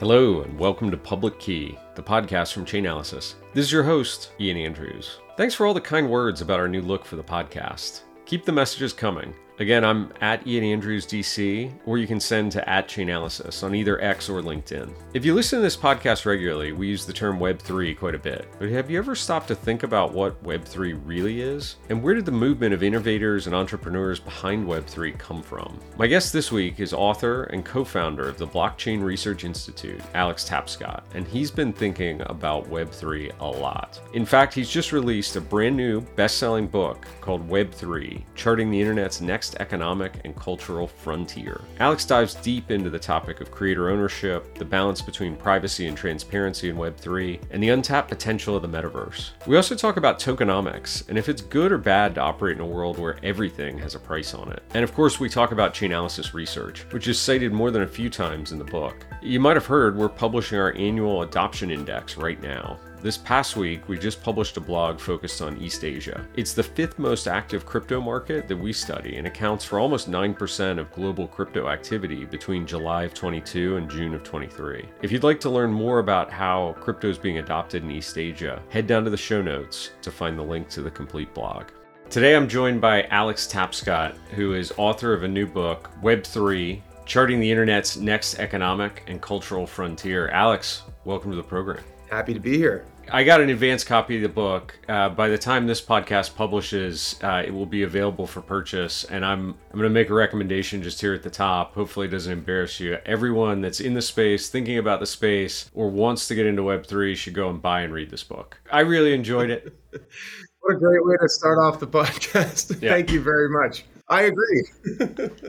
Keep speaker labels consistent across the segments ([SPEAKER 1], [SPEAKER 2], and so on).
[SPEAKER 1] Hello, and welcome to Public Key, the podcast from Chainalysis. This is your host, Ian Andrews. Thanks for all the kind words about our new look for the podcast. Keep the messages coming. Again, I'm at Ian Andrews DC, or you can send to at Chainalysis on either X or LinkedIn. If you listen to this podcast regularly, we use the term Web3 quite a bit. But have you ever stopped to think about what Web3 really is? And where did the movement of innovators and entrepreneurs behind Web3 come from? My guest this week is author and co founder of the Blockchain Research Institute, Alex Tapscott, and he's been thinking about Web3 a lot. In fact, he's just released a brand new best selling book called Web3 Charting the Internet's Next next economic and cultural frontier. Alex dives deep into the topic of creator ownership, the balance between privacy and transparency in Web3, and the untapped potential of the metaverse. We also talk about tokenomics and if it's good or bad to operate in a world where everything has a price on it. And of course, we talk about Chainalysis research, which is cited more than a few times in the book. You might have heard we're publishing our annual adoption index right now. This past week, we just published a blog focused on East Asia. It's the fifth most active crypto market that we study and accounts for almost 9% of global crypto activity between July of 22 and June of 23. If you'd like to learn more about how crypto is being adopted in East Asia, head down to the show notes to find the link to the complete blog. Today, I'm joined by Alex Tapscott, who is author of a new book, Web3 Charting the Internet's Next Economic and Cultural Frontier. Alex, welcome to the program.
[SPEAKER 2] Happy to be here.
[SPEAKER 1] I got an advance copy of the book. Uh, by the time this podcast publishes, uh, it will be available for purchase. And I'm I'm going to make a recommendation just here at the top. Hopefully, it doesn't embarrass you. Everyone that's in the space, thinking about the space, or wants to get into Web three should go and buy and read this book. I really enjoyed it.
[SPEAKER 2] what a great way to start off the podcast. Yeah. Thank you very much. I agree.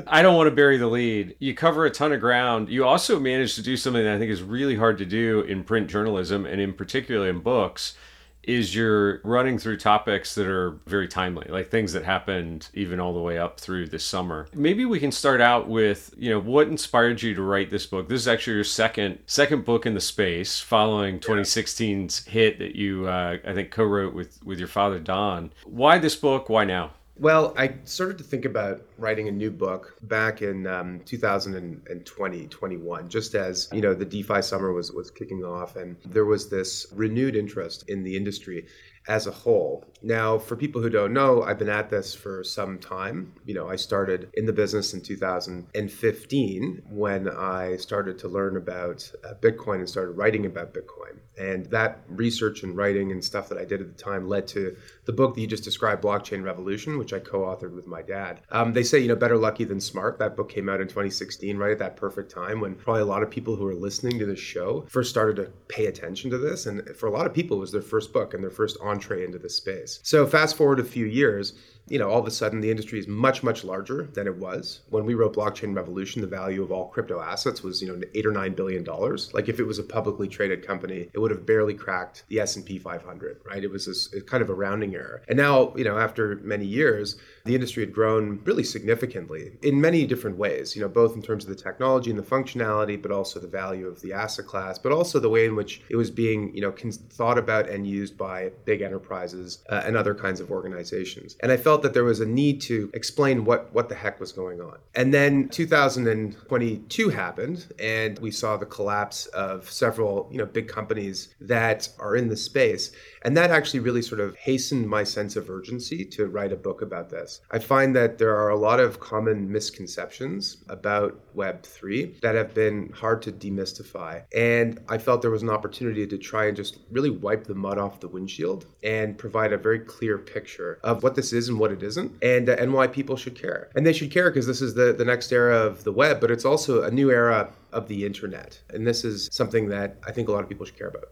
[SPEAKER 1] I don't want to bury the lead. You cover a ton of ground. You also managed to do something that I think is really hard to do in print journalism and in particular in books is you're running through topics that are very timely, like things that happened even all the way up through this summer. Maybe we can start out with, you know, what inspired you to write this book? This is actually your second second book in the space, following 2016's hit that you, uh, I think, co-wrote with with your father Don. Why this book? Why now?
[SPEAKER 2] Well, I started to think about writing a new book back in um, 2020, 21, just as you know the DeFi summer was was kicking off, and there was this renewed interest in the industry as a whole. Now, for people who don't know, I've been at this for some time. You know, I started in the business in 2015 when I started to learn about uh, Bitcoin and started writing about Bitcoin. And that research and writing and stuff that I did at the time led to the book that you just described, Blockchain Revolution, which I co authored with my dad. Um, they say, you know, better lucky than smart. That book came out in 2016, right at that perfect time when probably a lot of people who are listening to this show first started to pay attention to this. And for a lot of people, it was their first book and their first entree into this space. So fast forward a few years, you know, all of a sudden the industry is much, much larger than it was. When we wrote Blockchain Revolution, the value of all crypto assets was, you know, eight or nine billion dollars. Like if it was a publicly traded company, it would have barely cracked the S&P 500, right? It was this, kind of a rounding error. And now, you know, after many years, the industry had grown really significantly in many different ways, you know, both in terms of the technology and the functionality, but also the value of the asset class, but also the way in which it was being, you know, thought about and used by big enterprises uh, and other kinds of organizations. And I felt felt that there was a need to explain what what the heck was going on. And then 2022 happened, and we saw the collapse of several you know big companies that are in the space, and that actually really sort of hastened my sense of urgency to write a book about this. I find that there are a lot of common misconceptions about Web3 that have been hard to demystify, and I felt there was an opportunity to try and just really wipe the mud off the windshield and provide a very clear picture of what this is and what it isn't and uh, and why people should care. And they should care because this is the the next era of the web, but it's also a new era of the internet. And this is something that I think a lot of people should care about.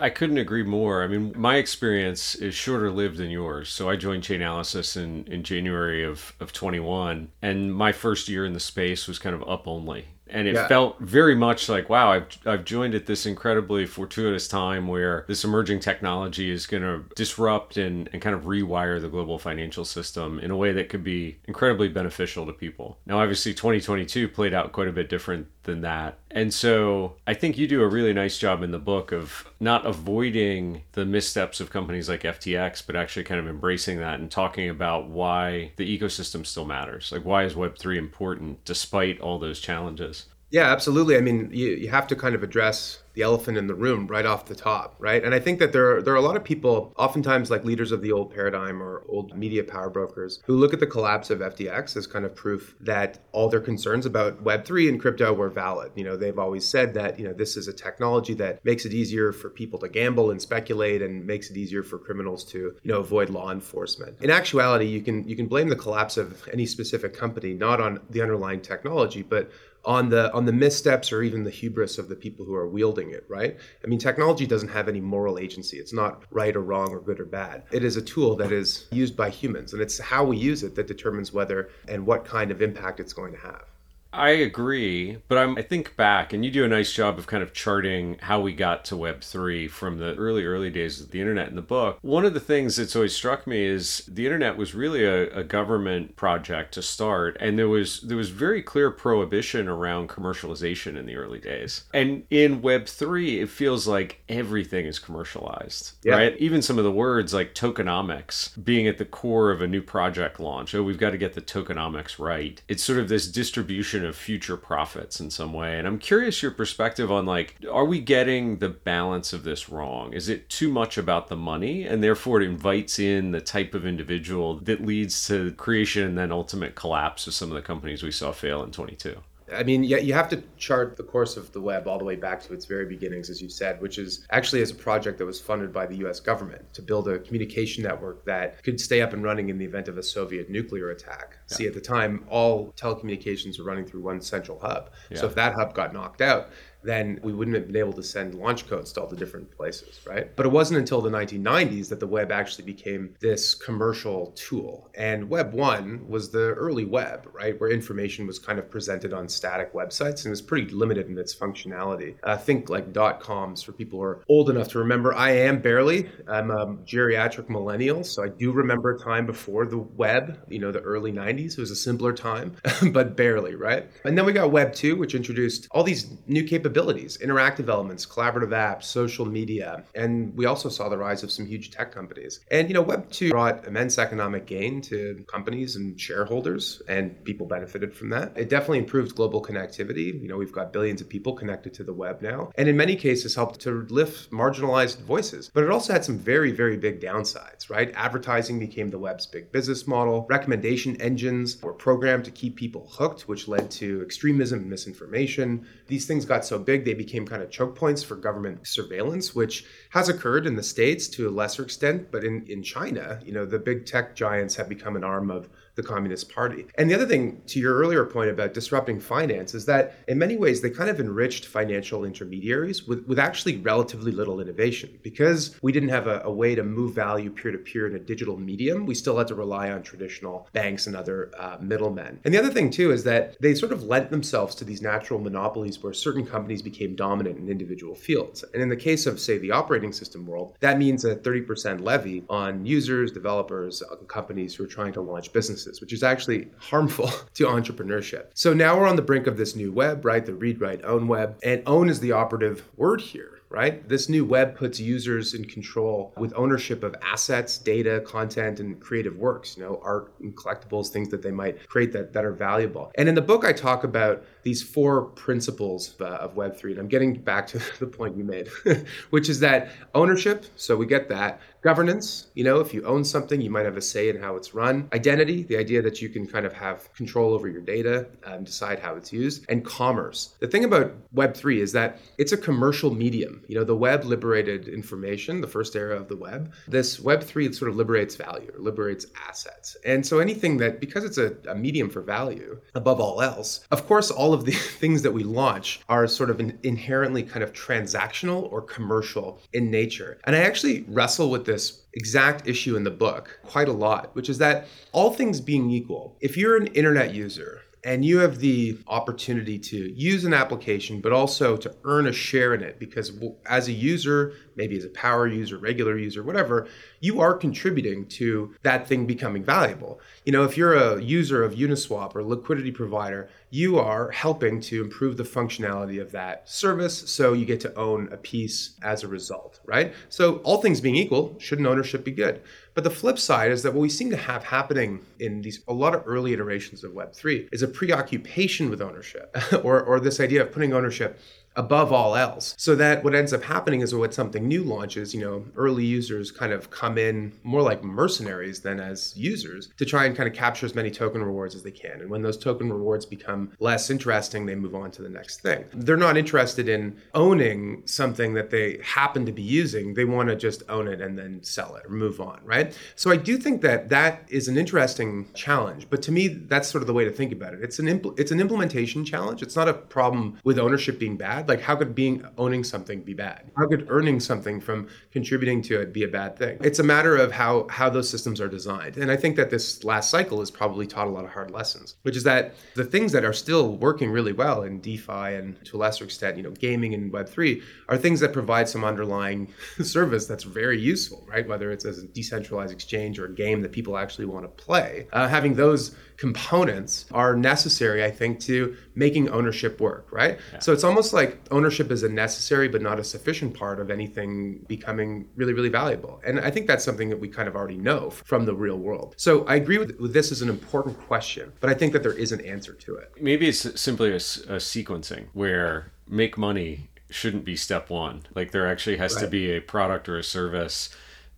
[SPEAKER 1] I couldn't agree more. I mean, my experience is shorter lived than yours. So I joined Chainalysis in, in January of, of 21, and my first year in the space was kind of up only and it yeah. felt very much like wow I've, I've joined at this incredibly fortuitous time where this emerging technology is going to disrupt and, and kind of rewire the global financial system in a way that could be incredibly beneficial to people now obviously 2022 played out quite a bit different than that. And so i think you do a really nice job in the book of not avoiding the missteps of companies like ftx but actually kind of embracing that and talking about why the ecosystem still matters. Like why is web3 important despite all those challenges
[SPEAKER 2] Yeah, absolutely. I mean, you, you have to kind of address the elephant in the room right off the top, right? And I think that there are, there are a lot of people, oftentimes like leaders of the old paradigm or old media power brokers, who look at the collapse of FTX as kind of proof that all their concerns about Web3 and crypto were valid. You know, they've always said that, you know, this is a technology that makes it easier for people to gamble and speculate and makes it easier for criminals to, you know, avoid law enforcement. In actuality, you can you can blame the collapse of any specific company not on the underlying technology, but on the on the missteps or even the hubris of the people who are wielding it right? I mean technology doesn't have any moral agency. It's not right or wrong or good or bad. It is a tool that is used by humans and it's how we use it that determines whether and what kind of impact it's going to have
[SPEAKER 1] I agree, but I'm, I think back, and you do a nice job of kind of charting how we got to Web3 from the early, early days of the internet in the book. One of the things that's always struck me is the internet was really a, a government project to start, and there was there was very clear prohibition around commercialization in the early days. And in Web3, it feels like everything is commercialized, yeah. right? Even some of the words like tokenomics being at the core of a new project launch. Oh, we've got to get the tokenomics right. It's sort of this distribution of future profits in some way. And I'm curious your perspective on like, are we getting the balance of this wrong? Is it too much about the money and therefore it invites in the type of individual that leads to creation and then ultimate collapse of some of the companies we saw fail in 22?
[SPEAKER 2] I mean, yeah, you have to chart the course of the web all the way back to its very beginnings, as you said, which is actually as a project that was funded by the US government to build a communication network that could stay up and running in the event of a Soviet nuclear attack. Yeah. See, at the time, all telecommunications were running through one central hub. Yeah. So if that hub got knocked out, then we wouldn't have been able to send launch codes to all the different places, right? But it wasn't until the 1990s that the web actually became this commercial tool. And Web 1 was the early web, right? Where information was kind of presented on static websites and was pretty limited in its functionality. I think like dot coms for people who are old enough to remember. I am barely. I'm a geriatric millennial, so I do remember a time before the web, you know, the early 90s. It was a simpler time, but barely, right? And then we got Web 2, which introduced all these new capabilities capabilities, interactive elements, collaborative apps, social media. And we also saw the rise of some huge tech companies. And, you know, Web 2 brought immense economic gain to companies and shareholders, and people benefited from that. It definitely improved global connectivity. You know, we've got billions of people connected to the web now. And in many cases, helped to lift marginalized voices. But it also had some very, very big downsides, right? Advertising became the web's big business model. Recommendation engines were programmed to keep people hooked, which led to extremism and misinformation. These things got so big they became kind of choke points for government surveillance, which has occurred in the States to a lesser extent. But in, in China, you know, the big tech giants have become an arm of the Communist Party. And the other thing to your earlier point about disrupting finance is that in many ways they kind of enriched financial intermediaries with, with actually relatively little innovation. Because we didn't have a, a way to move value peer to peer in a digital medium, we still had to rely on traditional banks and other uh, middlemen. And the other thing too is that they sort of lent themselves to these natural monopolies where certain companies became dominant in individual fields. And in the case of, say, the operating system world, that means a 30% levy on users, developers, uh, companies who are trying to launch businesses which is actually harmful to entrepreneurship. So now we're on the brink of this new web, right? The read, write, own web. And own is the operative word here right? This new web puts users in control with ownership of assets, data, content, and creative works, you know, art and collectibles, things that they might create that, that are valuable. And in the book, I talk about these four principles uh, of Web3. And I'm getting back to the point you made, which is that ownership, so we get that, Governance, you know, if you own something, you might have a say in how it's run. Identity, the idea that you can kind of have control over your data and decide how it's used. And commerce. The thing about Web3 is that it's a commercial medium. You know, the web liberated information, the first era of the web. This Web3 sort of liberates value, liberates assets. And so anything that, because it's a, a medium for value above all else, of course, all of the things that we launch are sort of inherently kind of transactional or commercial in nature. And I actually wrestle with this exact issue in the book quite a lot, which is that all things being equal, if you're an internet user and you have the opportunity to use an application, but also to earn a share in it because as a user, maybe as a power user, regular user, whatever, you are contributing to that thing becoming valuable. You know, if you're a user of Uniswap or liquidity provider, you are helping to improve the functionality of that service so you get to own a piece as a result, right? So, all things being equal, shouldn't ownership be good? But the flip side is that what we seem to have happening in these a lot of early iterations of Web3 is a preoccupation with ownership or, or this idea of putting ownership above all else. So that what ends up happening is when something new launches, you know, early users kind of come in more like mercenaries than as users to try and kind of capture as many token rewards as they can. And when those token rewards become less interesting, they move on to the next thing. They're not interested in owning something that they happen to be using. They want to just own it and then sell it or move on, right? So I do think that that is an interesting challenge, but to me that's sort of the way to think about it. It's an impl- it's an implementation challenge. It's not a problem with ownership being bad like how could being owning something be bad? How could earning something from contributing to it be a bad thing? It's a matter of how how those systems are designed. And i think that this last cycle has probably taught a lot of hard lessons which is that the things that are still working really well in defi and to a lesser extent you know gaming and web3 are things that provide some underlying service that's very useful right? Whether it's as a decentralized exchange or a game that people actually want to play. Uh, having those components are necessary, I think, to making ownership work, right? Yeah. So it's almost like ownership is a necessary but not a sufficient part of anything becoming really, really valuable. And I think that's something that we kind of already know from the real world. So I agree with, with this is an important question, but I think that there is an answer to it.
[SPEAKER 1] Maybe it's simply a, a sequencing where make money shouldn't be step one. Like there actually has right. to be a product or a service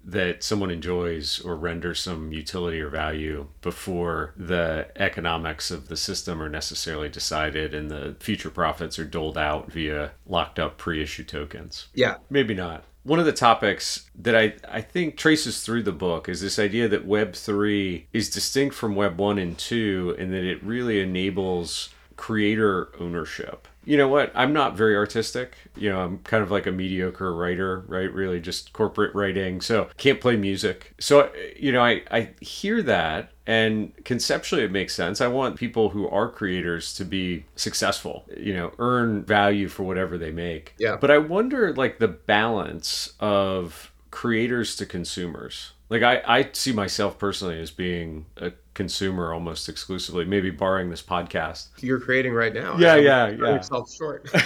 [SPEAKER 1] that someone enjoys or renders some utility or value before the economics of the system are necessarily decided and the future profits are doled out via locked up pre-issue tokens.
[SPEAKER 2] Yeah.
[SPEAKER 1] Maybe not. One of the topics that I, I think traces through the book is this idea that Web 3 is distinct from Web 1 and 2 and that it really enables creator ownership you know what? I'm not very artistic. You know, I'm kind of like a mediocre writer, right? Really just corporate writing. So can't play music. So, you know, I, I hear that and conceptually it makes sense. I want people who are creators to be successful, you know, earn value for whatever they make.
[SPEAKER 2] Yeah.
[SPEAKER 1] But I wonder like the balance of creators to consumers. Like I, I see myself personally as being a consumer almost exclusively, maybe barring this podcast.
[SPEAKER 2] You're creating right now.
[SPEAKER 1] Yeah, yeah, yeah.
[SPEAKER 2] Yourself short.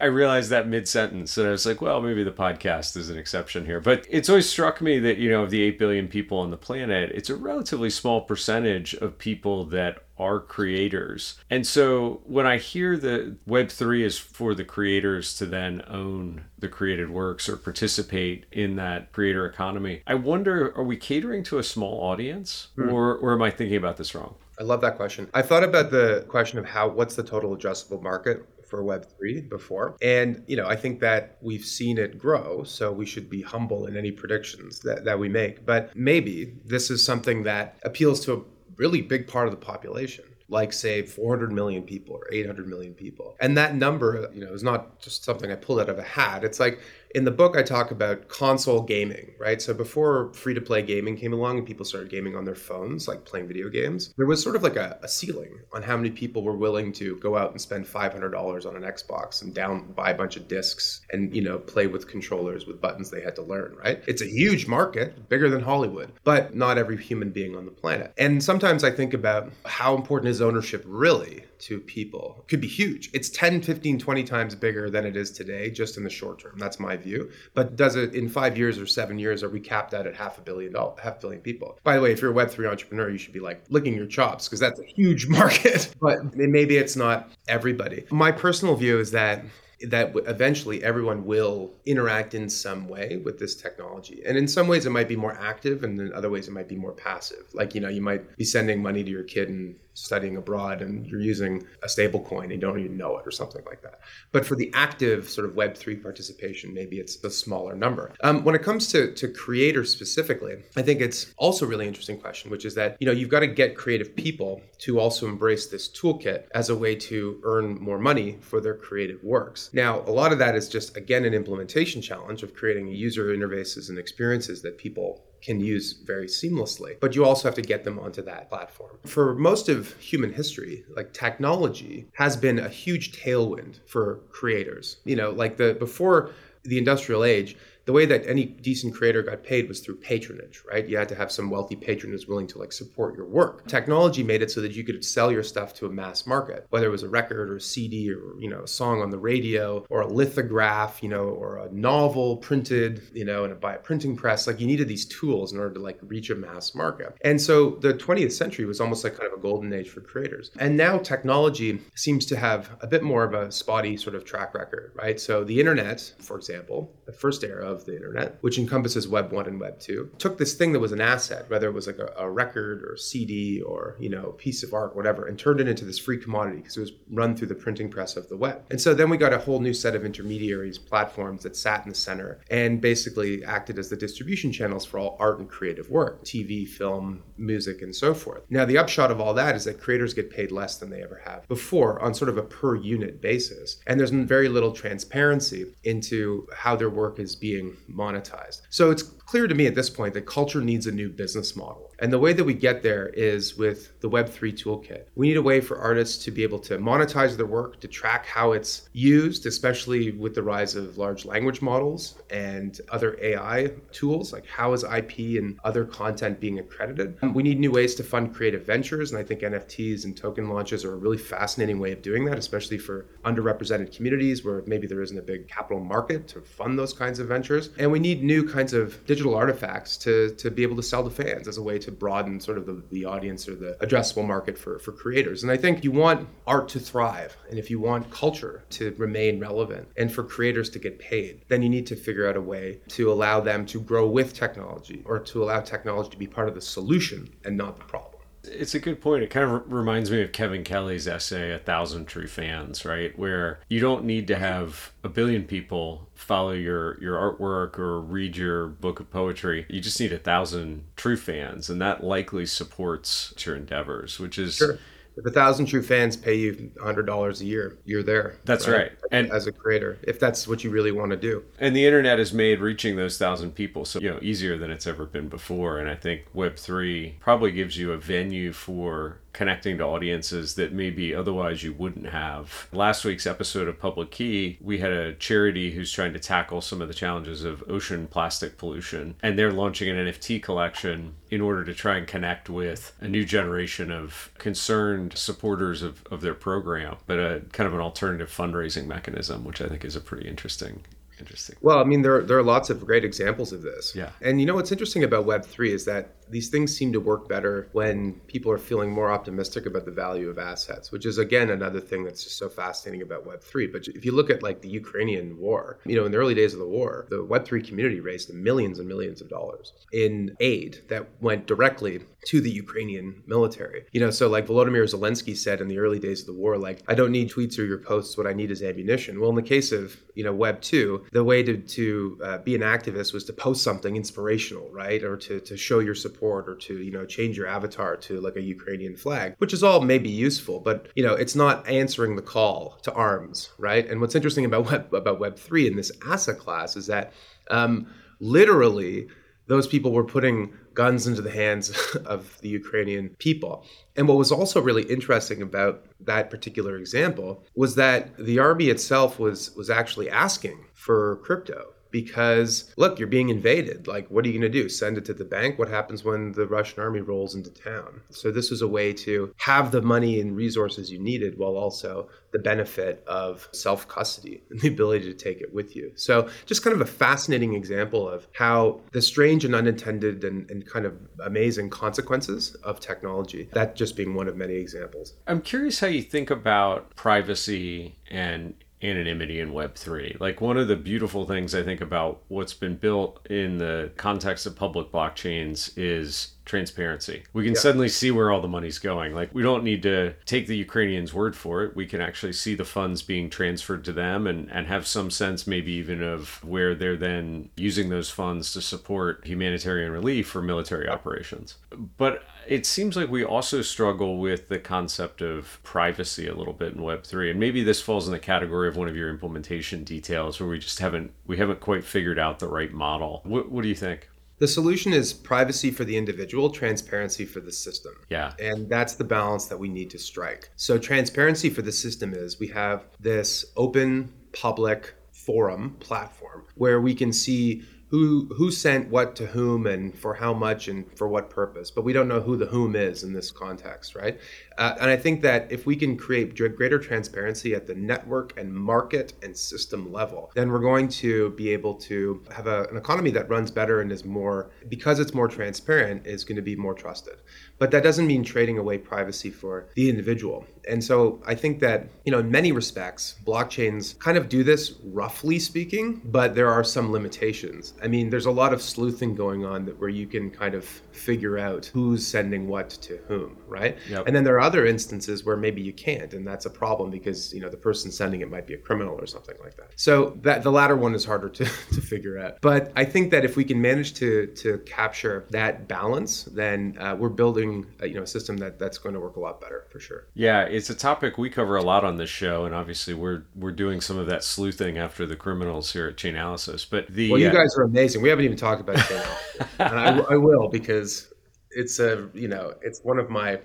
[SPEAKER 1] I realized that mid sentence, and I was like, well, maybe the podcast is an exception here. But it's always struck me that you know, of the eight billion people on the planet, it's a relatively small percentage of people that are creators. And so when I hear that Web3 is for the creators to then own the created works or participate in that creator economy, I wonder are we catering to a small audience mm. or, or am I thinking about this wrong?
[SPEAKER 2] I love that question. I thought about the question of how what's the total addressable market for web3 before and you know i think that we've seen it grow so we should be humble in any predictions that, that we make but maybe this is something that appeals to a really big part of the population. Like say 400 million people or 800 million people. And that number you know is not just something i pulled out of a hat. It's like in the book, I talk about console gaming, right? So before free to play gaming came along and people started gaming on their phones, like playing video games, there was sort of like a, a ceiling on how many people were willing to go out and spend $500 on an Xbox and down buy a bunch of discs and, you know, play with controllers with buttons they had to learn, right? It's a huge market, bigger than Hollywood, but not every human being on the planet. And sometimes I think about how important is ownership really to people? Could be huge. It's 10, 15, 20 times bigger than it is today, just in the short term. That's my view. But does it in five years or seven years, are we capped out at half a billion dollars, half billion people? By the way, if you're a Web3 entrepreneur, you should be like licking your chops because that's a huge market. but maybe it's not everybody. My personal view is that that eventually everyone will interact in some way with this technology. And in some ways, it might be more active, and in other ways, it might be more passive. Like, you know, you might be sending money to your kid and studying abroad and you're using a stable coin and you don't even know it or something like that. But for the active sort of Web3 participation, maybe it's a smaller number. Um, when it comes to, to creators specifically, I think it's also a really interesting question, which is that, you know, you've got to get creative people to also embrace this toolkit as a way to earn more money for their creative works. Now, a lot of that is just, again, an implementation challenge of creating user interfaces and experiences that people can use very seamlessly. But you also have to get them onto that platform. For most of human history, like technology has been a huge tailwind for creators. You know, like the before the industrial age, the way that any decent creator got paid was through patronage, right? You had to have some wealthy patron who's willing to like support your work. Technology made it so that you could sell your stuff to a mass market, whether it was a record or a CD or, you know, a song on the radio or a lithograph, you know, or a novel printed, you know, and by a printing press. Like you needed these tools in order to like reach a mass market. And so the 20th century was almost like kind of a golden age for creators. And now technology seems to have a bit more of a spotty sort of track record, right? So the internet, for example, the first era of the internet, which encompasses Web 1 and Web 2, took this thing that was an asset, whether it was like a, a record or a CD or, you know, piece of art, whatever, and turned it into this free commodity because it was run through the printing press of the web. And so then we got a whole new set of intermediaries, platforms that sat in the center and basically acted as the distribution channels for all art and creative work, TV, film, music, and so forth. Now, the upshot of all that is that creators get paid less than they ever have before on sort of a per unit basis. And there's very little transparency into how their work is being monetized. So it's clear to me at this point that culture needs a new business model. And the way that we get there is with the Web3 toolkit. We need a way for artists to be able to monetize their work, to track how it's used, especially with the rise of large language models and other AI tools, like how is IP and other content being accredited. Um, we need new ways to fund creative ventures. And I think NFTs and token launches are a really fascinating way of doing that, especially for underrepresented communities where maybe there isn't a big capital market to fund those kinds of ventures. And we need new kinds of digital artifacts to, to be able to sell to fans as a way to broaden sort of the, the audience or the addressable market for, for creators. And I think you want art to thrive. And if you want culture to remain relevant and for creators to get paid, then you need to figure out a way to allow them to grow with technology or to allow technology to be part of the solution and not the problem.
[SPEAKER 1] It's a good point. It kind of reminds me of Kevin Kelly's essay, A Thousand True Fans, right? Where you don't need to have a billion people follow your, your artwork or read your book of poetry. You just need a thousand true fans, and that likely supports your endeavors, which is.
[SPEAKER 2] Sure if a thousand true fans pay you hundred dollars a year, you're there.
[SPEAKER 1] That's right? right.
[SPEAKER 2] And as a creator, if that's what you really want to do.
[SPEAKER 1] And the internet has made reaching those thousand people so you know easier than it's ever been before. And I think Web three probably gives you a venue for connecting to audiences that maybe otherwise you wouldn't have. Last week's episode of Public Key, we had a charity who's trying to tackle some of the challenges of ocean plastic pollution, and they're launching an NFT collection in order to try and connect with a new generation of concerned supporters of, of their program, but a kind of an alternative fundraising mechanism, which I think is a pretty interesting interesting.
[SPEAKER 2] Well, I mean, there, there are lots of great examples of this.
[SPEAKER 1] Yeah.
[SPEAKER 2] And you know what's interesting about Web3 is that these things seem to work better when people are feeling more optimistic about the value of assets, which is again another thing that's just so fascinating about Web3. But if you look at like the Ukrainian war, you know, in the early days of the war, the Web3 community raised millions and millions of dollars in aid that went directly to the Ukrainian military. You know, so like Volodymyr Zelensky said in the early days of the war, like, I don't need tweets or your posts. What I need is ammunition. Well, in the case of, you know, Web 2, the way to, to uh, be an activist was to post something inspirational, right? Or to, to show your support or to, you know, change your avatar to like a Ukrainian flag, which is all maybe useful, but, you know, it's not answering the call to arms, right? And what's interesting about Web, about Web 3 in this asset class is that um, literally those people were putting guns into the hands of the Ukrainian people. And what was also really interesting about that particular example was that the army itself was was actually asking for crypto because look, you're being invaded. Like, what are you going to do? Send it to the bank? What happens when the Russian army rolls into town? So, this was a way to have the money and resources you needed while also the benefit of self custody and the ability to take it with you. So, just kind of a fascinating example of how the strange and unintended and, and kind of amazing consequences of technology, that just being one of many examples.
[SPEAKER 1] I'm curious how you think about privacy and anonymity in Web3. Like one of the beautiful things I think about what's been built in the context of public blockchains is transparency. We can yeah. suddenly see where all the money's going. Like we don't need to take the Ukrainians' word for it. We can actually see the funds being transferred to them and, and have some sense maybe even of where they're then using those funds to support humanitarian relief or military operations. But it seems like we also struggle with the concept of privacy a little bit in web3 and maybe this falls in the category of one of your implementation details where we just haven't we haven't quite figured out the right model what, what do you think
[SPEAKER 2] the solution is privacy for the individual, transparency for the system.
[SPEAKER 1] Yeah.
[SPEAKER 2] And that's the balance that we need to strike. So, transparency for the system is we have this open, public, forum platform where we can see who who sent what to whom and for how much and for what purpose but we don't know who the whom is in this context right uh, and i think that if we can create greater transparency at the network and market and system level then we're going to be able to have a, an economy that runs better and is more because it's more transparent is going to be more trusted but that doesn't mean trading away privacy for the individual and so I think that, you know, in many respects, blockchains kind of do this roughly speaking, but there are some limitations. I mean, there's a lot of sleuthing going on that where you can kind of figure out who's sending what to whom, right? Yep. And then there are other instances where maybe you can't, and that's a problem because, you know, the person sending it might be a criminal or something like that. So that the latter one is harder to, to figure out. But I think that if we can manage to to capture that balance, then uh, we're building, a, you know, a system that that's going to work a lot better for sure.
[SPEAKER 1] Yeah, it's a topic we cover a lot on this show, and obviously we're we're doing some of that sleuthing after the criminals here at Chainalysis. But the
[SPEAKER 2] well, you uh, guys are amazing. We haven't even talked about Chainalysis, and I, I will because it's a you know it's one of my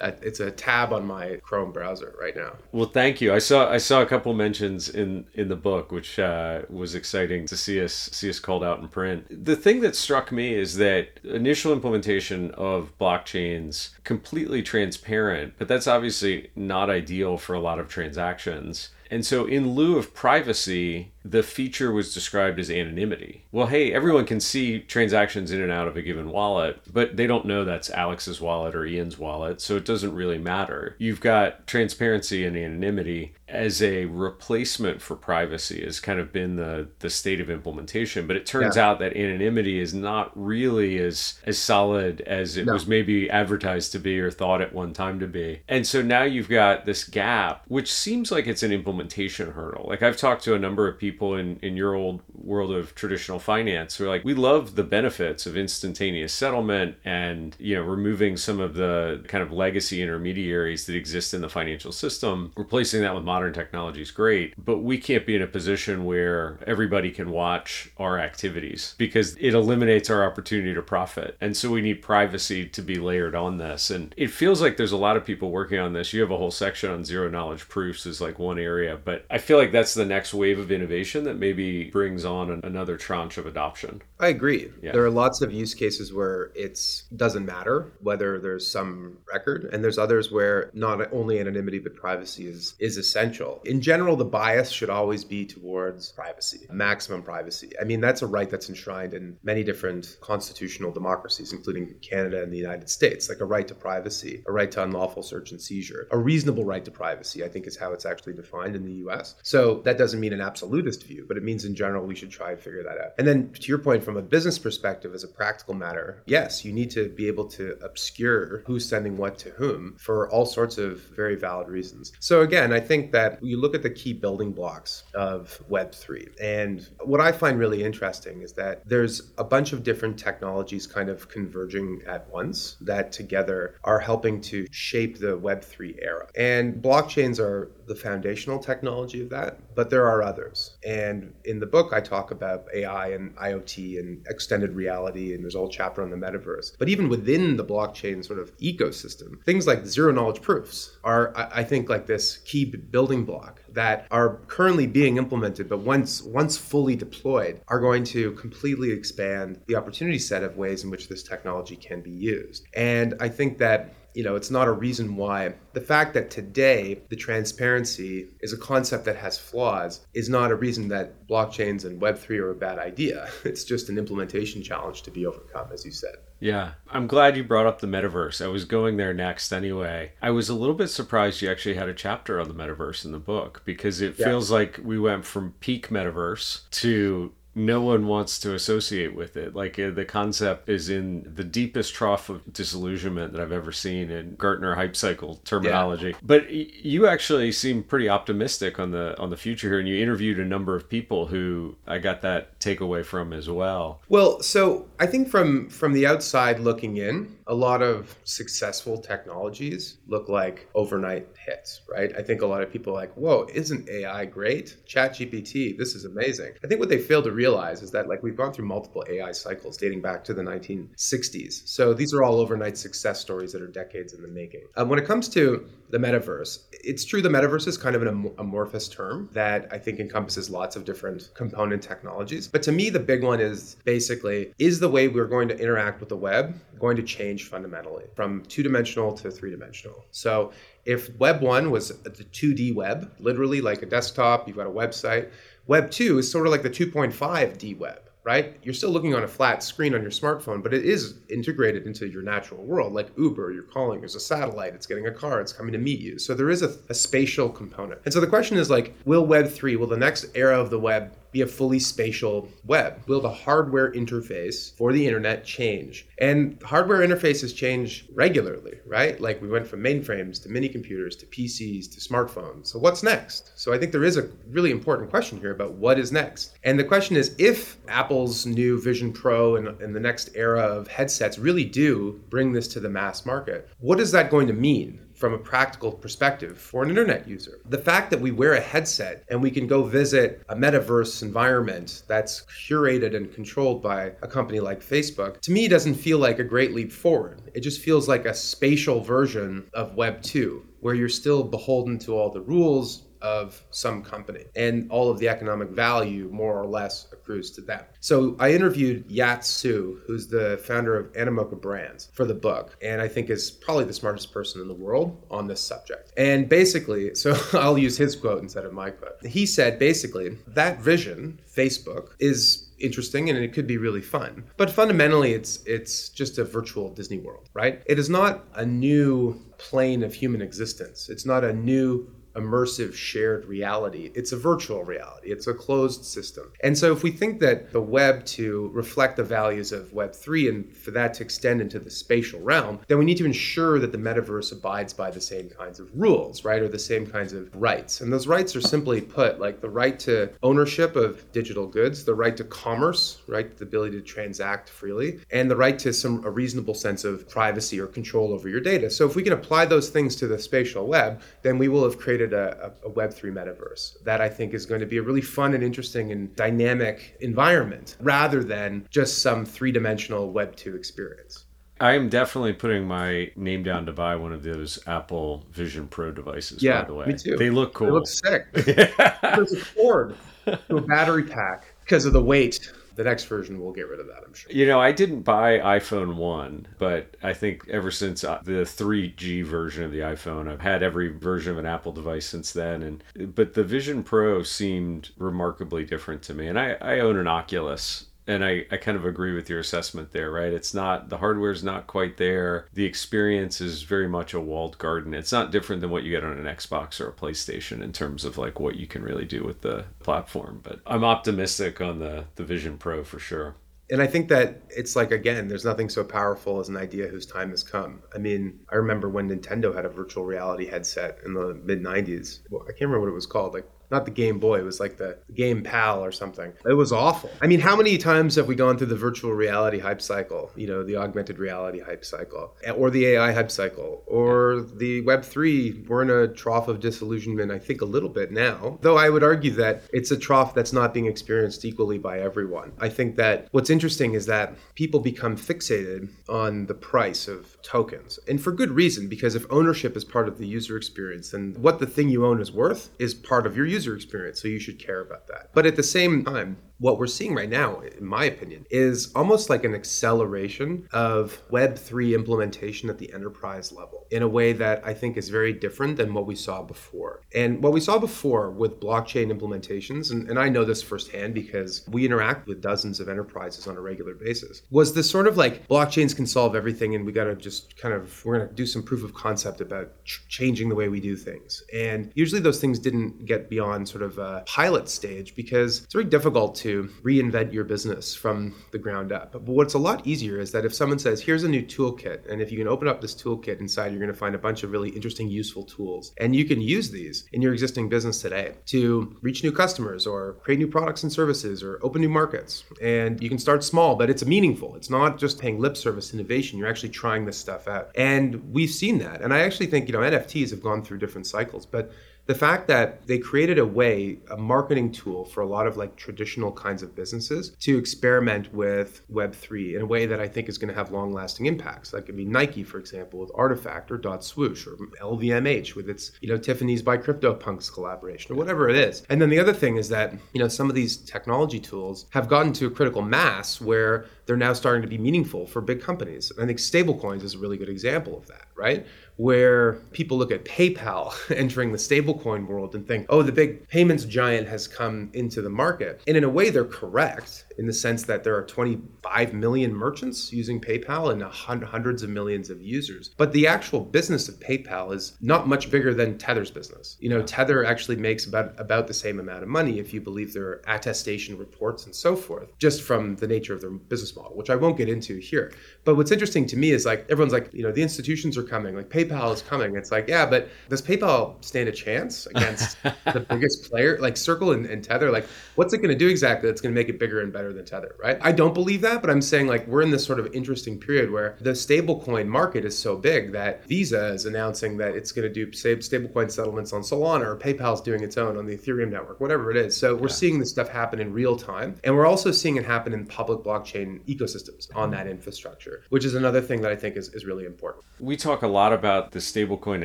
[SPEAKER 2] it's a tab on my Chrome browser right now.
[SPEAKER 1] Well, thank you. I saw I saw a couple mentions in in the book, which uh, was exciting to see us see us called out in print. The thing that struck me is that initial implementation of blockchains completely transparent, but that's obviously not ideal for a lot of transactions. And so, in lieu of privacy, the feature was described as anonymity. Well, hey, everyone can see transactions in and out of a given wallet, but they don't know that's Alex's wallet or Ian's wallet, so it doesn't really matter. You've got transparency and anonymity as a replacement for privacy has kind of been the the state of implementation, but it turns yeah. out that anonymity is not really as as solid as it no. was maybe advertised to be or thought at one time to be. And so now you've got this gap, which seems like it's an implementation hurdle. Like I've talked to a number of people people in, in your old world of traditional finance who are like, we love the benefits of instantaneous settlement and, you know, removing some of the kind of legacy intermediaries that exist in the financial system. Replacing that with modern technology is great, but we can't be in a position where everybody can watch our activities because it eliminates our opportunity to profit. And so we need privacy to be layered on this. And it feels like there's a lot of people working on this. You have a whole section on zero knowledge proofs is like one area, but I feel like that's the next wave of innovation that maybe brings on an, another tranche of adoption.
[SPEAKER 2] I agree. Yeah. There are lots of use cases where it doesn't matter whether there's some record, and there's others where not only anonymity but privacy is is essential. In general, the bias should always be towards privacy, maximum privacy. I mean, that's a right that's enshrined in many different constitutional democracies, including Canada and the United States, like a right to privacy, a right to unlawful search and seizure, a reasonable right to privacy. I think is how it's actually defined in the U.S. So that doesn't mean an absolutist view, but it means in general we should try and figure that out. And then to your point, from a business perspective, as a practical matter, yes, you need to be able to obscure who's sending what to whom for all sorts of very valid reasons. So again, I think that you look at the key building blocks of Web3. And what I find really interesting is that there's a bunch of different technologies kind of converging at once that together are helping to shape the Web3 era. And blockchains are the foundational technology of that, but there are others. And in the book, I talk about AI and IoT and extended reality, and there's a whole chapter on the metaverse. But even within the blockchain sort of ecosystem, things like zero knowledge proofs are, I think, like this key building block that are currently being implemented, but once once fully deployed, are going to completely expand the opportunity set of ways in which this technology can be used. And I think that you know, it's not a reason why the fact that today the transparency is a concept that has flaws is not a reason that blockchains and Web3 are a bad idea. It's just an implementation challenge to be overcome, as you said.
[SPEAKER 1] Yeah, I'm glad you brought up the metaverse. I was going there next anyway. I was a little bit surprised you actually had a chapter on the metaverse in the book because it yeah. feels like we went from peak metaverse to no one wants to associate with it. Like uh, the concept is in the deepest trough of disillusionment that I've ever seen in Gartner hype cycle terminology. Yeah. But you actually seem pretty optimistic on the on the future here, and you interviewed a number of people who I got that takeaway from as well.
[SPEAKER 2] Well, so I think from from the outside looking in, a lot of successful technologies look like overnight hits, right? I think a lot of people are like, whoa, isn't AI great? ChatGPT, this is amazing. I think what they fail to realize is that like we've gone through multiple AI cycles dating back to the 1960s. So these are all overnight success stories that are decades in the making. Um, when it comes to the metaverse, it's true the metaverse is kind of an amorphous term that I think encompasses lots of different component technologies. But to me, the big one is basically is the way we're going to interact with the web going to change fundamentally from two dimensional to three dimensional. So if Web 1 was the 2D web, literally like a desktop, you've got a website, Web 2 is sort of like the 2.5D web right? You're still looking on a flat screen on your smartphone, but it is integrated into your natural world. Like Uber, you're calling, there's a satellite, it's getting a car, it's coming to meet you. So there is a, a spatial component. And so the question is like, will Web3, will the next era of the web be a fully spatial web? Will the hardware interface for the internet change? And hardware interfaces change regularly, right? Like we went from mainframes to mini computers to PCs to smartphones. So what's next? So I think there is a really important question here about what is next. And the question is if Apple's new Vision Pro and, and the next era of headsets really do bring this to the mass market, what is that going to mean? From a practical perspective for an internet user. The fact that we wear a headset and we can go visit a metaverse environment that's curated and controlled by a company like Facebook, to me doesn't feel like a great leap forward. It just feels like a spatial version of Web 2 where you're still beholden to all the rules of some company and all of the economic value more or less accrues to them. So I interviewed Yat Siu, who's the founder of Animoca Brands for the book and I think is probably the smartest person in the world on this subject. And basically, so I'll use his quote instead of my quote. He said basically that vision, Facebook, is interesting and it could be really fun. But fundamentally it's it's just a virtual Disney World, right? It is not a new plane of human existence. It's not a new immersive shared reality. It's a virtual reality, it's a closed system. And so, if we think that the web to reflect the values of Web 3 and for that to extend into the spatial realm, then we need to ensure that the metaverse abides by the same kinds of rules, right? Or the same kinds of rights. And those rights are simply put like the right to ownership of digital goods, the right to commerce, right? The ability to transact freely, and the right to some a reasonable sense of privacy or control over your data. So, if we can apply those things to the spatial web, then we will have created created a, a Web3 metaverse that I think is going to be a really fun and interesting and dynamic environment rather than just some three dimensional Web2 experience.
[SPEAKER 1] I am definitely putting my name down to buy one of those Apple Vision Pro devices. Yeah, by the way,
[SPEAKER 2] me too.
[SPEAKER 1] They look cool. They
[SPEAKER 2] look sick. There's a cord to a battery pack because of the weight the next version will get rid of that, I'm sure.
[SPEAKER 1] You know, I didn't buy iPhone 1, but I think ever since uh, the 3G version of the iPhone, I've had every version of an Apple device since then and but the Vision Pro seemed remarkably different to me. And I, I own an Oculus and I, I kind of agree with your assessment there, right? It's not the hardware's not quite there. The experience is very much a walled garden. It's not different than what you get on an Xbox or a PlayStation in terms of like what you can really do with the platform. But I'm optimistic on the the Vision Pro for sure.
[SPEAKER 2] And I think that it's like again, there's nothing so powerful as an idea whose time has come. I mean, I remember when Nintendo had a virtual reality headset in the mid '90s. Well, I can't remember what it was called, like not the Game Boy, it was like the Game Pal or something. It was awful. I mean, how many times have we gone through the virtual reality hype cycle, you know, the augmented reality hype cycle, or the AI hype cycle, or the Web3? We're in a trough of disillusionment, I think, a little bit now, though I would argue that it's a trough that's not being experienced equally by everyone. I think that what's interesting is that people become fixated on the price of tokens, and for good reason, because if ownership is part of the user experience, then what the thing you own is worth is part of your user user experience. So you should care about that. But at the same time, what we're seeing right now, in my opinion, is almost like an acceleration of Web3 implementation at the enterprise level in a way that I think is very different than what we saw before. And what we saw before with blockchain implementations, and, and I know this firsthand because we interact with dozens of enterprises on a regular basis, was this sort of like blockchains can solve everything and we got to just kind of, we're going to do some proof of concept about ch- changing the way we do things. And usually those things didn't get beyond sort of a pilot stage because it's very difficult to to reinvent your business from the ground up. But what's a lot easier is that if someone says, here's a new toolkit, and if you can open up this toolkit inside, you're going to find a bunch of really interesting, useful tools. And you can use these in your existing business today to reach new customers or create new products and services or open new markets. And you can start small, but it's meaningful. It's not just paying lip service innovation. You're actually trying this stuff out. And we've seen that. And I actually think, you know, NFTs have gone through different cycles, but the fact that they created a way, a marketing tool for a lot of like traditional kinds of businesses to experiment with Web3 in a way that I think is going to have long lasting impacts. Like, I mean, Nike, for example, with Artifact or Dot Swoosh, or LVMH with its, you know, Tiffany's by CryptoPunks collaboration, or whatever it is. And then the other thing is that, you know, some of these technology tools have gotten to a critical mass where they're now starting to be meaningful for big companies. And I think stablecoins is a really good example of that, right? where people look at PayPal entering the stablecoin world and think, oh, the big payments giant has come into the market. And in a way, they're correct in the sense that there are 25 million merchants using PayPal and hundreds of millions of users. But the actual business of PayPal is not much bigger than Tether's business. You know, Tether actually makes about, about the same amount of money if you believe their attestation reports and so forth, just from the nature of their business model, which I won't get into here. But what's interesting to me is like everyone's like, you know, the institutions are coming, like PayPal is coming. It's like, yeah, but does PayPal stand a chance against the biggest player, like Circle and, and Tether? Like, what's it going to do exactly that's going to make it bigger and better than Tether, right? I don't believe that, but I'm saying like we're in this sort of interesting period where the stablecoin market is so big that Visa is announcing that it's going to do stablecoin settlements on Solana or PayPal's doing its own on the Ethereum network, whatever it is. So we're yeah. seeing this stuff happen in real time. And we're also seeing it happen in public blockchain ecosystems on mm-hmm. that infrastructure, which is another thing that I think is, is really important.
[SPEAKER 1] We talk a lot about the stablecoin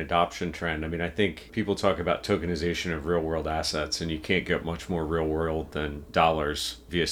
[SPEAKER 1] adoption trend. I mean, I think people talk about tokenization of real world assets, and you can't get much more real world than dollars via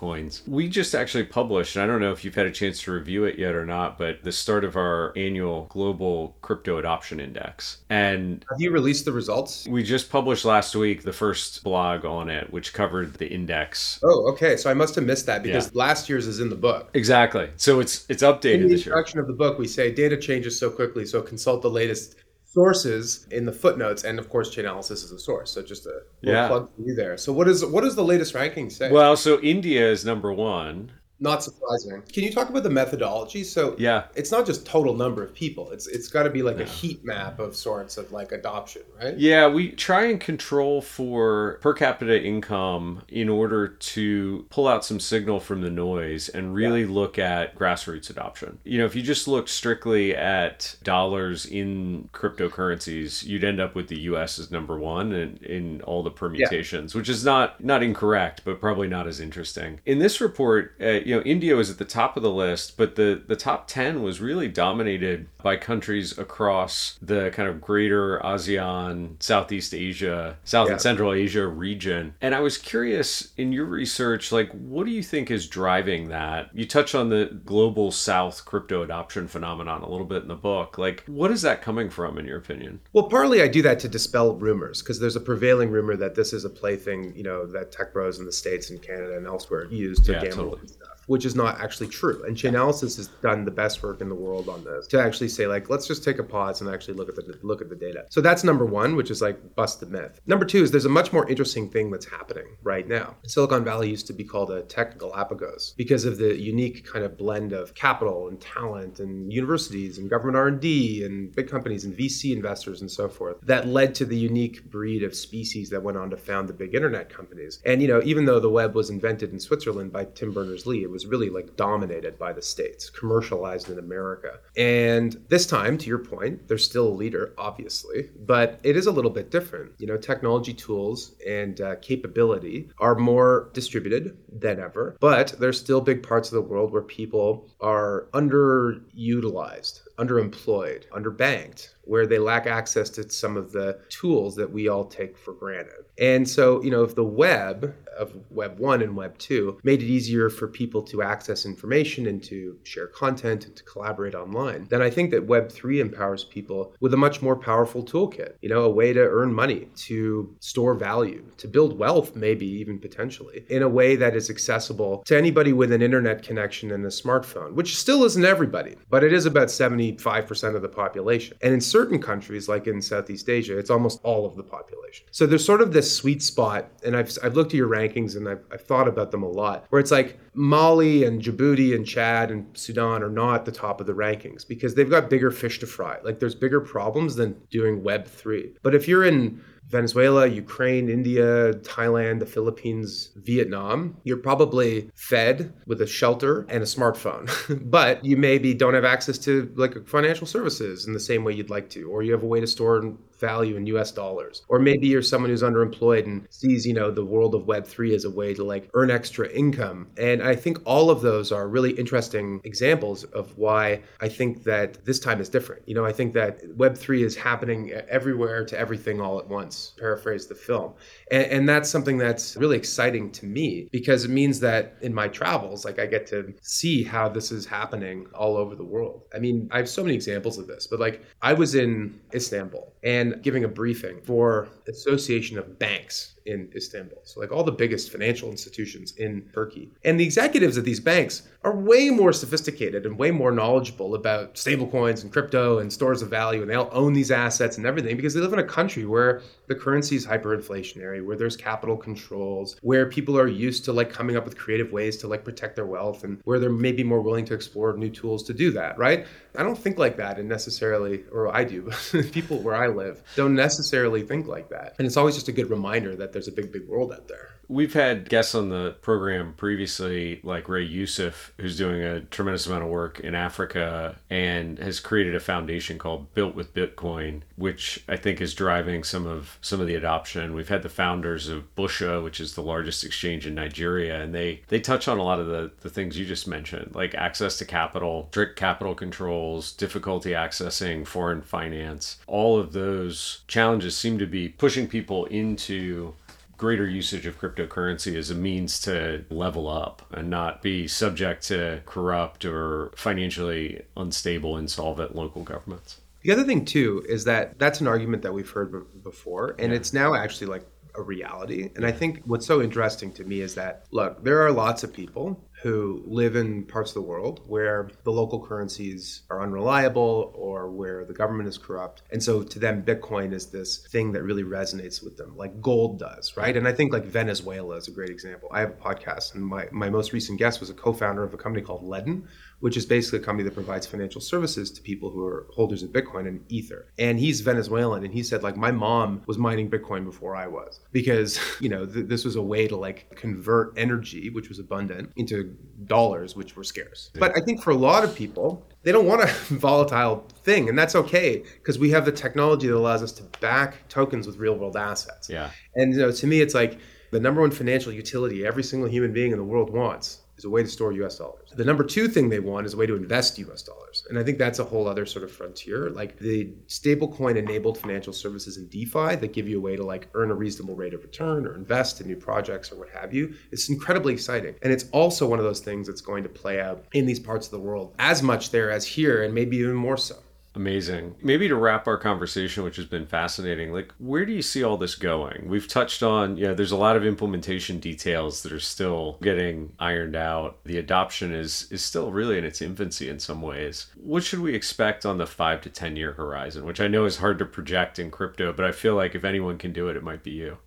[SPEAKER 1] stablecoins. We just actually published, I don't know if you've had a chance to review it yet or not, but the start of our annual global crypto adoption index. And
[SPEAKER 2] have you released the results?
[SPEAKER 1] We just published last week the first blog on it, which covered the index.
[SPEAKER 2] Oh, okay. So I must have missed that because yeah. last year's is in the book.
[SPEAKER 1] Exactly. So it's it's updated
[SPEAKER 2] in the
[SPEAKER 1] this year.
[SPEAKER 2] introduction of the book, we say data changes so quickly, so consult the latest sources in the footnotes, and of course, Chainalysis is a source. So just a yeah. plug for you there. So what is what does the latest ranking say?
[SPEAKER 1] Well, so India is number one,
[SPEAKER 2] not surprising. Can you talk about the methodology? So
[SPEAKER 1] yeah,
[SPEAKER 2] it's not just total number of people. It's it's got to be like a heat map of sorts of like adoption, right?
[SPEAKER 1] Yeah, we try and control for per capita income in order to pull out some signal from the noise and really yeah. look at grassroots adoption. You know, if you just look strictly at dollars in cryptocurrencies, you'd end up with the U.S. as number one in, in all the permutations, yeah. which is not not incorrect, but probably not as interesting. In this report. Uh, you know, India was at the top of the list, but the, the top 10 was really dominated by countries across the kind of greater ASEAN, Southeast Asia, South yeah. and Central Asia region. And I was curious in your research, like, what do you think is driving that? You touch on the global South crypto adoption phenomenon a little bit in the book. Like, what is that coming from, in your opinion?
[SPEAKER 2] Well, partly I do that to dispel rumors because there's a prevailing rumor that this is a plaything, you know, that tech bros in the States and Canada and elsewhere use to yeah, gamble totally. and stuff which is not actually true. And Chainalysis has done the best work in the world on this to actually say like, let's just take a pause and actually look at the look at the data. So that's number one, which is like bust the myth. Number two is there's a much more interesting thing that's happening right now. Silicon Valley used to be called a tech Galapagos because of the unique kind of blend of capital and talent and universities and government R&D and big companies and VC investors and so forth that led to the unique breed of species that went on to found the big internet companies. And you know, even though the web was invented in Switzerland by Tim Berners-Lee, it was was really like dominated by the states, commercialized in America. And this time, to your point, they're still a leader, obviously, but it is a little bit different. You know, technology tools and uh, capability are more distributed than ever, but there's still big parts of the world where people are underutilized underemployed, underbanked, where they lack access to some of the tools that we all take for granted. And so, you know, if the web of Web 1 and Web 2 made it easier for people to access information and to share content and to collaborate online, then I think that Web 3 empowers people with a much more powerful toolkit, you know, a way to earn money, to store value, to build wealth, maybe even potentially, in a way that is accessible to anybody with an internet connection and a smartphone, which still isn't everybody, but it is about 75% of the population. And in certain certain countries, like in Southeast Asia, it's almost all of the population. So there's sort of this sweet spot, and I've, I've looked at your rankings and I've, I've thought about them a lot, where it's like Mali and Djibouti and Chad and Sudan are not at the top of the rankings because they've got bigger fish to fry. Like there's bigger problems than doing Web3. But if you're in Venezuela, Ukraine, India, Thailand, the Philippines, Vietnam, you're probably fed with a shelter and a smartphone. but you maybe don't have access to like financial services in the same way you'd like to, or you have a way to store value in US dollars. Or maybe you're someone who's underemployed and sees, you know, the world of web3 as a way to like earn extra income. And I think all of those are really interesting examples of why I think that this time is different. You know, I think that web3 is happening everywhere to everything all at once. Paraphrase the film. And, and that's something that's really exciting to me because it means that in my travels, like I get to see how this is happening all over the world. I mean, I have so many examples of this, but like I was in Istanbul and giving a briefing for Association of Banks in Istanbul. So, like all the biggest financial institutions in Turkey. And the executives at these banks are way more sophisticated and way more knowledgeable about stablecoins and crypto and stores of value. And they all own these assets and everything because they live in a country where the currency is hyperinflationary, where there's capital controls, where people are used to like coming up with creative ways to like protect their wealth and where they're maybe more willing to explore new tools to do that, right? I don't think like that and necessarily, or I do, but people where I live don't necessarily think like that. And it's always just a good reminder that a big, big world out there.
[SPEAKER 1] We've had guests on the program previously, like Ray Youssef, who's doing a tremendous amount of work in Africa and has created a foundation called Built with Bitcoin, which I think is driving some of some of the adoption. We've had the founders of Busha, which is the largest exchange in Nigeria, and they they touch on a lot of the, the things you just mentioned, like access to capital, strict capital controls, difficulty accessing foreign finance. All of those challenges seem to be pushing people into greater usage of cryptocurrency as a means to level up and not be subject to corrupt or financially unstable, insolvent local governments.
[SPEAKER 2] The other thing, too, is that that's an argument that we've heard before, and yeah. it's now actually like a reality. And I think what's so interesting to me is that, look, there are lots of people who live in parts of the world where the local currencies are unreliable or where the government is corrupt. And so to them, Bitcoin is this thing that really resonates with them, like gold does, right? And I think like Venezuela is a great example. I have a podcast, and my, my most recent guest was a co founder of a company called Ledn, which is basically a company that provides financial services to people who are holders of Bitcoin and Ether. And he's Venezuelan, and he said like my mom was mining Bitcoin before I was because you know th- this was a way to like convert energy, which was abundant, into dollars, which were scarce. But I think for a lot of people, they don't want a volatile thing, and that's okay because we have the technology that allows us to back tokens with real world assets.
[SPEAKER 1] Yeah.
[SPEAKER 2] And you know, to me, it's like the number one financial utility every single human being in the world wants is a way to store US dollars. The number two thing they want is a way to invest US dollars. And I think that's a whole other sort of frontier. Like the stablecoin enabled financial services in DeFi that give you a way to like earn a reasonable rate of return or invest in new projects or what have you. It's incredibly exciting. And it's also one of those things that's going to play out in these parts of the world as much there as here and maybe even more so.
[SPEAKER 1] Amazing. Maybe to wrap our conversation, which has been fascinating, like where do you see all this going? We've touched on, yeah, there's a lot of implementation details that are still getting ironed out. The adoption is is still really in its infancy in some ways. What should we expect on the five to ten year horizon? Which I know is hard to project in crypto, but I feel like if anyone can do it, it might be you.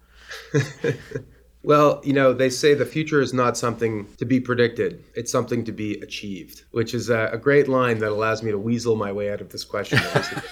[SPEAKER 2] Well, you know, they say the future is not something to be predicted, it's something to be achieved, which is a, a great line that allows me to weasel my way out of this question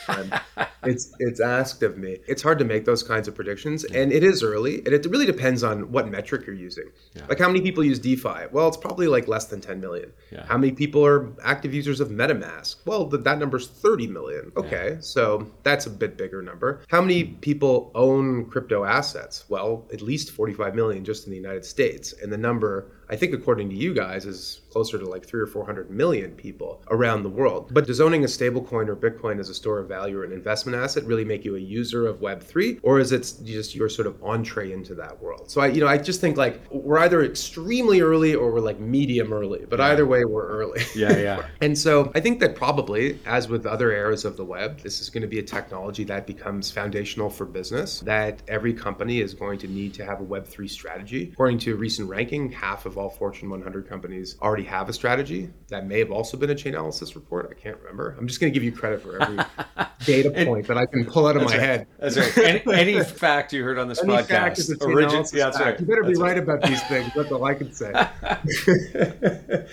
[SPEAKER 2] it's it's asked of me. It's hard to make those kinds of predictions, and it is early, and it really depends on what metric you're using. Yeah. Like how many people use DeFi? Well, it's probably like less than 10 million. Yeah. How many people are active users of MetaMask? Well, that, that number's 30 million. Okay, yeah. so that's a bit bigger number. How many people own crypto assets? Well, at least 45 million just in the United States, and the number I think according to you guys is closer to like three or four hundred million people around the world. But does owning a stablecoin or Bitcoin as a store of value or an investment asset really make you a user of Web three, or is it just your sort of entree into that world? So I, you know, I just think like we're either extremely early or we're like medium early, but yeah. either way we're early.
[SPEAKER 1] Yeah, yeah.
[SPEAKER 2] and so I think that probably, as with other eras of the web, this is going to be a technology that becomes foundational for business. That every company is going to need to have a Web three strategy. According to a recent ranking, half of all Fortune 100 companies already have a strategy. That may have also been a Chainalysis report. I can't remember. I'm just going to give you credit for every data point that I can pull out of my
[SPEAKER 1] right.
[SPEAKER 2] head.
[SPEAKER 1] That's right. Any, any fact you heard on this
[SPEAKER 2] Any
[SPEAKER 1] podcast,
[SPEAKER 2] fact is a
[SPEAKER 1] origin- yeah, that's
[SPEAKER 2] fact.
[SPEAKER 1] right.
[SPEAKER 2] You better
[SPEAKER 1] That's
[SPEAKER 2] be right about these things. That's all I can say.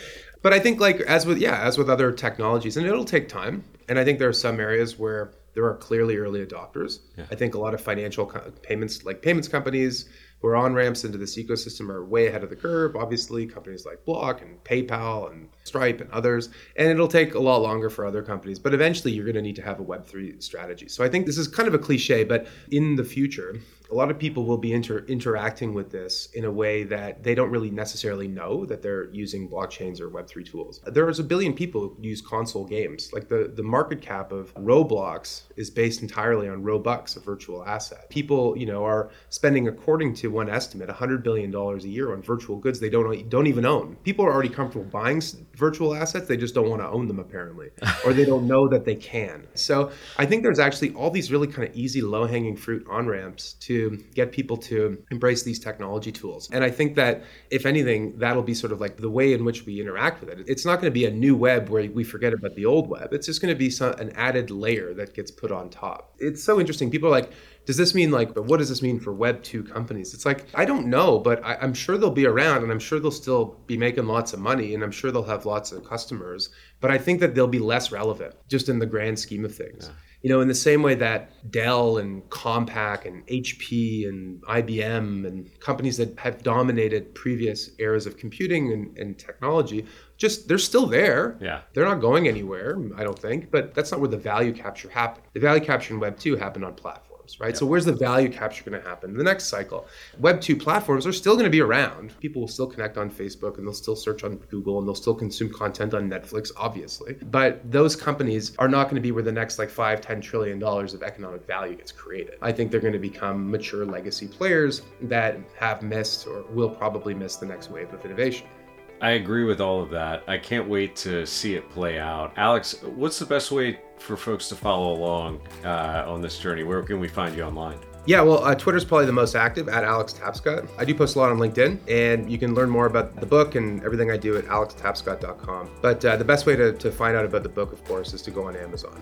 [SPEAKER 2] but I think, like as with yeah, as with other technologies, and it'll take time. And I think there are some areas where there are clearly early adopters.
[SPEAKER 1] Yeah.
[SPEAKER 2] I think a lot of financial co- payments, like payments companies who are on ramps into this ecosystem, are way ahead of the curve. Obviously, companies like Block and PayPal and Stripe and others. And it'll take a lot longer for other companies. But eventually, you're going to need to have a Web3 strategy. So I think this is kind of a cliche, but in the future, a lot of people will be inter- interacting with this in a way that they don't really necessarily know that they're using blockchains or Web3 tools. There's a billion people who use console games. Like the, the market cap of Roblox is based entirely on Robux, a virtual asset. People, you know, are spending, according to one estimate, $100 billion a year on virtual goods they don't, don't even own. People are already comfortable buying virtual assets. They just don't want to own them, apparently, or they don't know that they can. So I think there's actually all these really kind of easy, low hanging fruit on ramps to get people to embrace these technology tools. And I think that if anything, that'll be sort of like the way in which we interact with it. It's not going to be a new web where we forget about the old web. It's just going to be some, an added layer that gets put on top. It's so interesting. People are like, does this mean like, but what does this mean for Web 2 companies? It's like, I don't know, but I, I'm sure they'll be around and I'm sure they'll still be making lots of money and I'm sure they'll have lots of customers. But I think that they'll be less relevant just in the grand scheme of things. You know, in the same way that Dell and Compaq and HP and IBM and companies that have dominated previous eras of computing and, and technology, just they're still there.
[SPEAKER 1] Yeah.
[SPEAKER 2] They're not going anywhere, I don't think, but that's not where the value capture happened. The value capture in Web 2 happened on platforms, right? So where's the value capture going to happen? In the next cycle. Web 2 platforms are still going to be around. People will still connect on Facebook and they'll still search on Google and they'll still consume content on Netflix, obviously. But those companies are not going to be where the next like five, 10 trillion dollars of economic value gets created. I think they're going to become mature legacy players that have missed or will probably miss the next wave of innovation.
[SPEAKER 1] I agree with all of that. I can't wait to see it play out. Alex, what's the best way for folks to follow along uh, on this journey? Where can we find you online?
[SPEAKER 2] Yeah, well, uh, Twitter's probably the most active at Alex Tapscott. I do post a lot on LinkedIn, and you can learn more about the book and everything I do at alextapscott.com. But uh, the best way to, to find out about the book, of course, is to go on Amazon.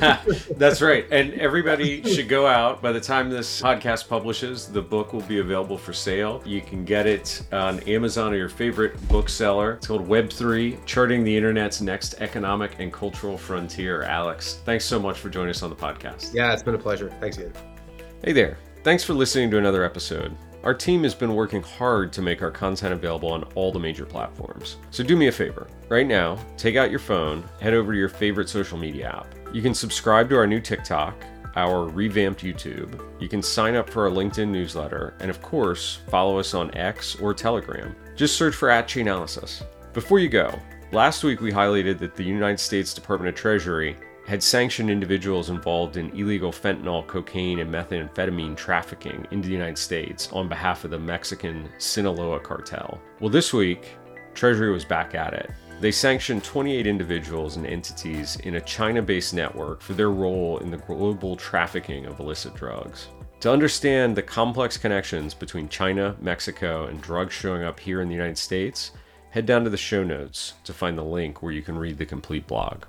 [SPEAKER 1] That's right. And everybody should go out. By the time this podcast publishes, the book will be available for sale. You can get it on Amazon or your favorite bookseller. It's called Web3 Charting the Internet's Next Economic and Cultural Frontier. Alex, thanks so much for joining us on the podcast.
[SPEAKER 2] Yeah, it's been a pleasure. Thanks, Ian.
[SPEAKER 1] Hey there. Thanks for listening to another episode. Our team has been working hard to make our content available on all the major platforms. So do me a favor. Right now, take out your phone, head over to your favorite social media app. You can subscribe to our new TikTok, our revamped YouTube. You can sign up for our LinkedIn newsletter, and of course, follow us on X or Telegram. Just search for at Chainalysis. Before you go, last week we highlighted that the United States Department of Treasury had sanctioned individuals involved in illegal fentanyl, cocaine, and methamphetamine trafficking into the United States on behalf of the Mexican Sinaloa cartel. Well, this week, Treasury was back at it. They sanctioned 28 individuals and entities in a China based network for their role in the global trafficking of illicit drugs. To understand the complex connections between China, Mexico, and drugs showing up here in the United States, head down to the show notes to find the link where you can read the complete blog.